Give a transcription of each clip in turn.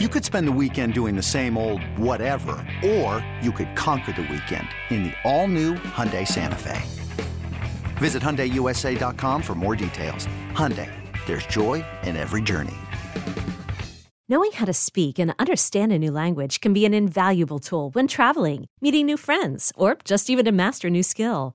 You could spend the weekend doing the same old whatever, or you could conquer the weekend in the all-new Hyundai Santa Fe. Visit HyundaiUSA.com for more details. Hyundai, there's joy in every journey. Knowing how to speak and understand a new language can be an invaluable tool when traveling, meeting new friends, or just even to master a new skill.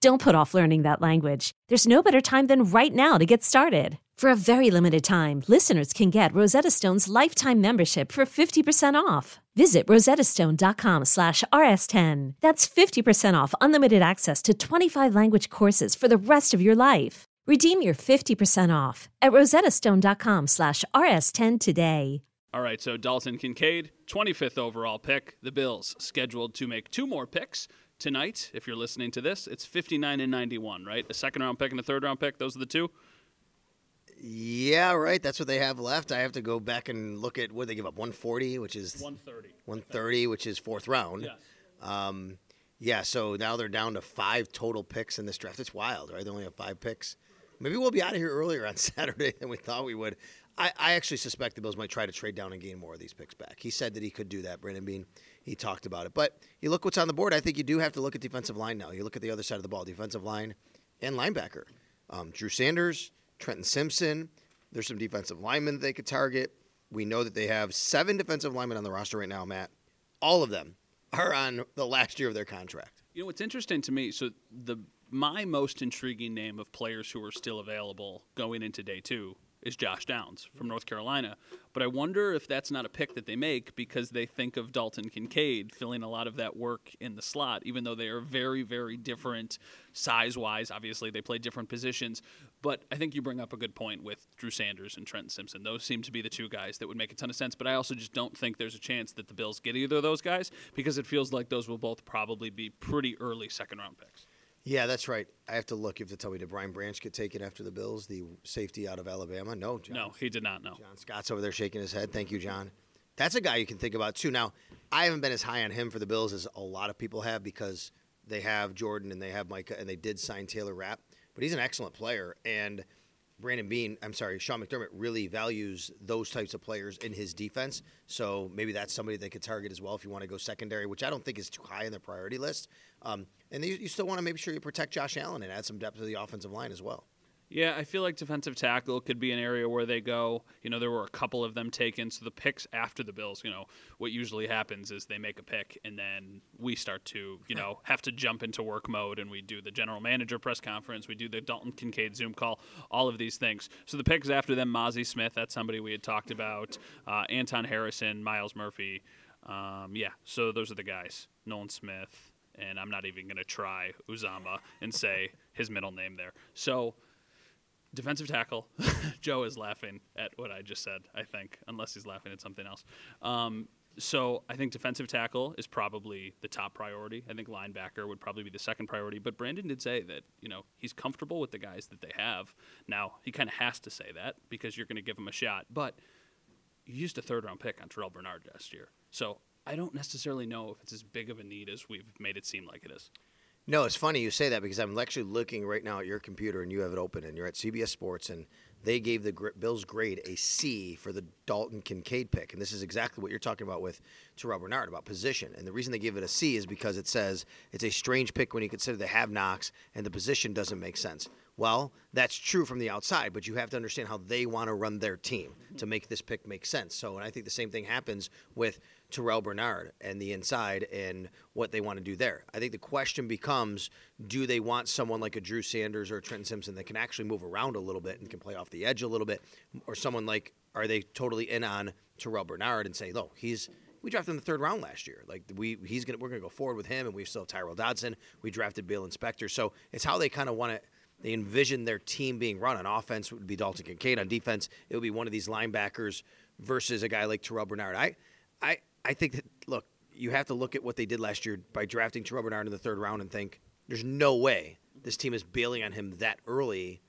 Don't put off learning that language. There's no better time than right now to get started. For a very limited time, listeners can get Rosetta Stone's lifetime membership for 50% off. Visit rosettastone.com slash rs10. That's 50% off unlimited access to 25 language courses for the rest of your life. Redeem your 50% off at rosettastone.com slash rs10 today. All right, so Dalton Kincaid, 25th overall pick. The Bills scheduled to make two more picks tonight. If you're listening to this, it's 59 and 91, right? A second round pick and a third round pick. Those are the two. Yeah, right. That's what they have left. I have to go back and look at what they give up 140, which is 130. 130, which is fourth round. Yes. Um, yeah, so now they're down to five total picks in this draft. It's wild, right? They only have five picks. Maybe we'll be out of here earlier on Saturday than we thought we would. I, I actually suspect the Bills might try to trade down and gain more of these picks back. He said that he could do that, Brandon Beane. He talked about it. But you look what's on the board. I think you do have to look at defensive line now. You look at the other side of the ball, defensive line and linebacker. Um, Drew Sanders, Trenton Simpson. There's some defensive linemen they could target. We know that they have seven defensive linemen on the roster right now, Matt. All of them are on the last year of their contract. You know what's interesting to me? So the my most intriguing name of players who are still available going into day two is Josh Downs from North Carolina. But I wonder if that's not a pick that they make because they think of Dalton Kincaid filling a lot of that work in the slot, even though they are very, very different size wise. Obviously, they play different positions. But I think you bring up a good point with Drew Sanders and Trenton Simpson. Those seem to be the two guys that would make a ton of sense. But I also just don't think there's a chance that the Bills get either of those guys because it feels like those will both probably be pretty early second round picks. Yeah, that's right. I have to look. You have to tell me, did Brian Branch get taken after the Bills, the safety out of Alabama? No, John. No, he did not know. John Scott's over there shaking his head. Thank you, John. That's a guy you can think about too. Now, I haven't been as high on him for the Bills as a lot of people have because they have Jordan and they have Micah and they did sign Taylor Rapp, but he's an excellent player and – Brandon Beane, I'm sorry, Sean McDermott really values those types of players in his defense. So maybe that's somebody they could target as well if you want to go secondary, which I don't think is too high in their priority list. Um, and you, you still want to make sure you protect Josh Allen and add some depth to the offensive line as well. Yeah, I feel like defensive tackle could be an area where they go. You know, there were a couple of them taken. So the picks after the Bills, you know, what usually happens is they make a pick and then we start to, you know, have to jump into work mode and we do the general manager press conference, we do the Dalton Kincaid Zoom call, all of these things. So the picks after them, Mazi Smith, that's somebody we had talked about, uh, Anton Harrison, Myles Murphy. Um, yeah, so those are the guys. Nolan Smith, and I'm not even going to try Uzama and say his middle name there. So defensive tackle. Joe is laughing at what I just said, I think, unless he's laughing at something else. Um, so I think defensive tackle is probably the top priority. I think linebacker would probably be the second priority. But Brandon did say that you know he's comfortable with the guys that they have. Now he kind of has to say that because you're going to give him a shot. But you used a third round pick on Terrel Bernard last year, so I don't necessarily know if it's as big of a need as we've made it seem like it is. No, it's funny you say that because I'm actually looking right now at your computer and you have it open and you're at CBS Sports and they gave the Bills grade a C for the Dalton Kincaid pick. And this is exactly what you're talking about with Terrel Bernard about position. And the reason they give it a C is because it says it's a strange pick when you consider they have Knox and the position doesn't make sense. Well, that's true from the outside, but you have to understand how they want to run their team to make this pick make sense. So, and I think the same thing happens with Terrel Bernard and the inside and what they want to do there. I think the question becomes do they want someone like a Drew Sanders or a Trenton Simpson that can actually move around a little bit and can play off the edge a little bit? Or someone like, are they totally in on Terrel Bernard and say, no, he's. We drafted him in the third round last year. Like we, he's gonna, we're gonna go forward with him, and we still have Tyrel Dodson. We drafted Baylon Spector, so it's how they kind of want to they envision their team being run. On offense, would be Dalton Kincaid. On defense, it would be one of these linebackers versus a guy like Terrel Bernard. I, I, I think that look, you have to look at what they did last year by drafting Terrel Bernard in the third round and think there's no way this team is bailing on him that early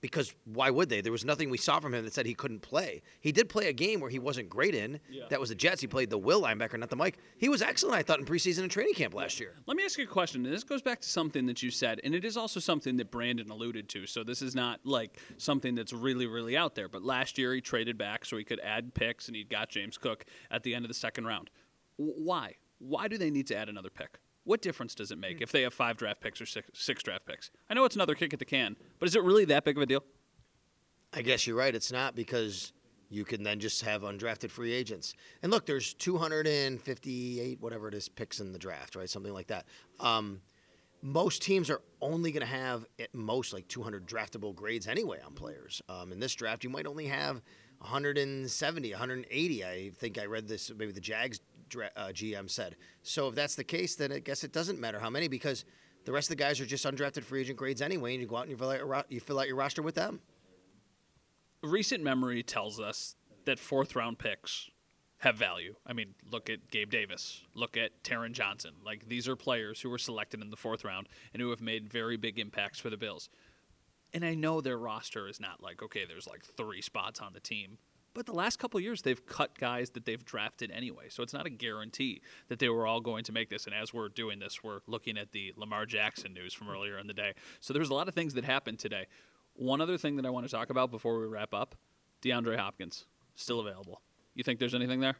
because why would they? There was nothing we saw from him that said he couldn't play. He did play a game where he wasn't great in. Yeah. That was the Jets. He played the will linebacker, not the Mike. He was excellent, I thought, in preseason and training camp last year. Let me ask you a question, and this goes back to something that you said, and it is also something that Brandon alluded to. So this is not like something that's really, really out there. But last year he traded back so he could add picks, and he got James Cook at the end of the second round. W- why? Why do they need to add another pick? What difference does it make if they have five draft picks or six, six draft picks? I know it's another kick at the can, but is it really that big of a deal? I guess you're right. It's not because you can then just have undrafted free agents. And look, there's 258, whatever it is, picks in the draft, right? Something like that. Um, most teams are only going to have at most like 200 draftable grades anyway on players. Um, in this draft, you might only have 170, 180. I think I read this, maybe the Jags uh, GM said. So if that's the case, then I guess it doesn't matter how many because the rest of the guys are just undrafted free agent grades anyway, and you go out and you fill out your, you fill out your roster with them. recent memory tells us that fourth round picks have value. I mean, look at Gabe Davis, look at Taron Johnson. Like these are players who were selected in the fourth round and who have made very big impacts for the Bills. And I know their roster is not like okay, there's like three spots on the team. But the last couple of years, they've cut guys that they've drafted anyway. So it's not a guarantee that they were all going to make this. And as we're doing this, we're looking at the Lamar Jackson news from earlier in the day. So there's a lot of things that happened today. One other thing that I want to talk about before we wrap up DeAndre Hopkins, still available. You think there's anything there?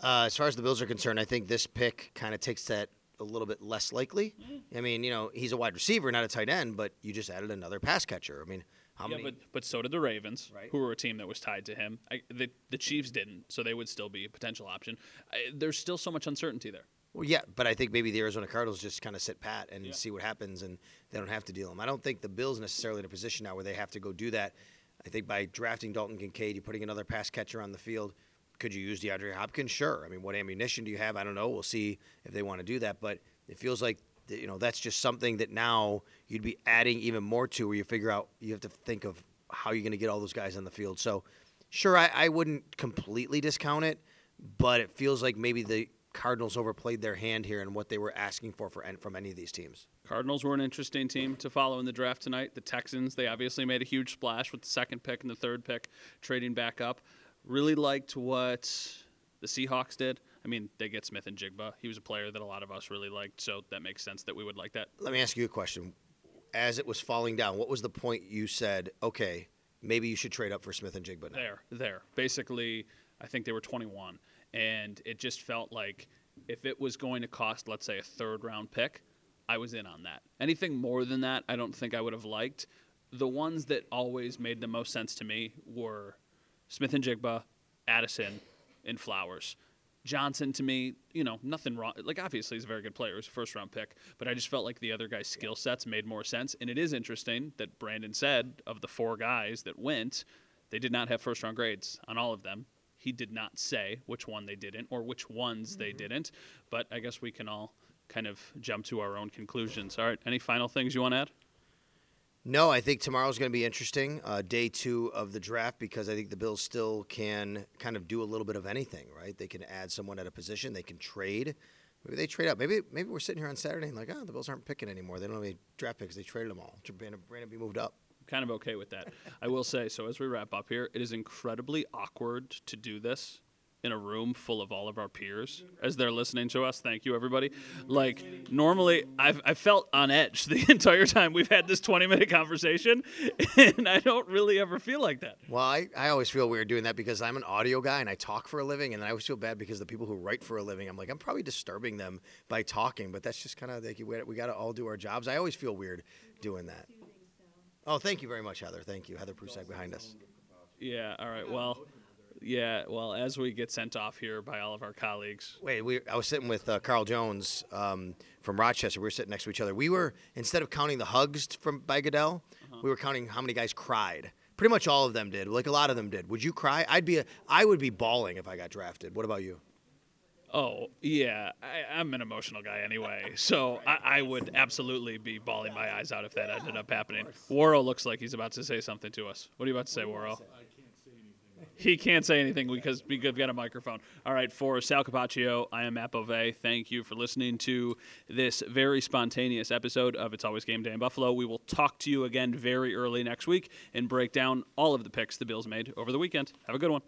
Uh, as far as the Bills are concerned, I think this pick kind of takes that a little bit less likely. I mean, you know, he's a wide receiver, not a tight end, but you just added another pass catcher. I mean, how yeah, many? but but so did the Ravens, Right. who were a team that was tied to him. I, the the Chiefs didn't, so they would still be a potential option. I, there's still so much uncertainty there. Well, yeah, but I think maybe the Arizona Cardinals just kind of sit pat and see what happens, and they don't have to deal him. I don't think the Bills necessarily in a position now where they have to go do that. I think by drafting Dalton Kincaid, you're putting another pass catcher on the field. Could you use DeAndre Hopkins? Sure. I mean, what ammunition do you have? I don't know. We'll see if they want to do that, but it feels like you know that's just something that now you'd be adding even more to, where you figure out you have to think of how you're going to get all those guys on the field. So, sure, I, I wouldn't completely discount it, but it feels like maybe the Cardinals overplayed their hand here in what they were asking for, for from any of these teams. Cardinals were an interesting team to follow in the draft tonight. The Texans, they obviously made a huge splash with the second pick and the third pick, trading back up. Really liked what the Seahawks did. I mean, they get Smith-Njigba. He was a player that a lot of us really liked, so that makes sense that we would like that. Let me ask you a question. As it was falling down, what was the point you said, okay, maybe you should trade up for Smith-Njigba now? There, there. Basically, I think they were 21, and it just felt like if it was going to cost, let's say, a third round pick, I was in on that. Anything more than that, I don't think I would have liked. The ones that always made the most sense to me were Smith-Njigba, Addison, and Flowers. Johnston to me, you know, nothing wrong. Like obviously he's a very good player, he's a first round pick, but I just felt like the other guy's skill sets made more sense. And it is interesting that Brandon said of the four guys that went, they did not have first round grades on all of them. He did not say which one they didn't or which ones they mm-hmm. didn't, but I guess we can all kind of jump to our own conclusions. All right, any final things you want to add? No, I think tomorrow's going to be interesting, uh, day two of the draft, because I think the Bills still can kind of do a little bit of anything, right? They can add someone at a position, they can trade. Maybe they trade up. Maybe maybe we're sitting here on Saturday and like, oh, the Bills aren't picking anymore. They don't have any draft picks. They traded them all. Brandon, Brandon be moved up. kind of okay with that. I will say, so as we wrap up here, it is incredibly awkward to do this in a room full of all of our peers as they're listening to us. Thank you, everybody. Like, normally, I've, I felt on edge the entire time we've had this 20 minute conversation, and I don't really ever feel like that. Well, I, I always feel weird doing that because I'm an audio guy and I talk for a living, and I always feel bad because the people who write for a living, I'm like, I'm probably disturbing them by talking, but that's just kind of like we, we got to all do our jobs. I always feel weird doing that. Oh, thank you very much, Heather. Thank you, Heather Prusak behind us. Yeah, all right. Well, yeah, well, as we get sent off here by all of our colleagues, Wait, we, I was sitting with uh, Carl Jones um, from Rochester. We were sitting next to each other. We were instead of counting the hugs from by Goodell, we were counting how many guys cried. Pretty much all of them did. Like a lot of them did. Would you cry? I'd be. A, I would be bawling if I got drafted. What about you? Oh yeah, I, I'm an emotional guy anyway, so I, I would absolutely be bawling my eyes out if that ended up happening. Worrell looks like he's about to say something to us. What are you about to say, Worrell? He can't say anything because we've got a microphone. All right, for Sal Capaccio, I am Matt Bove. Thank you for listening to this very spontaneous episode of It's Always Game Day in Buffalo. We will talk to you again very early next week and break down all of the picks the Bills made over the weekend. Have a good one.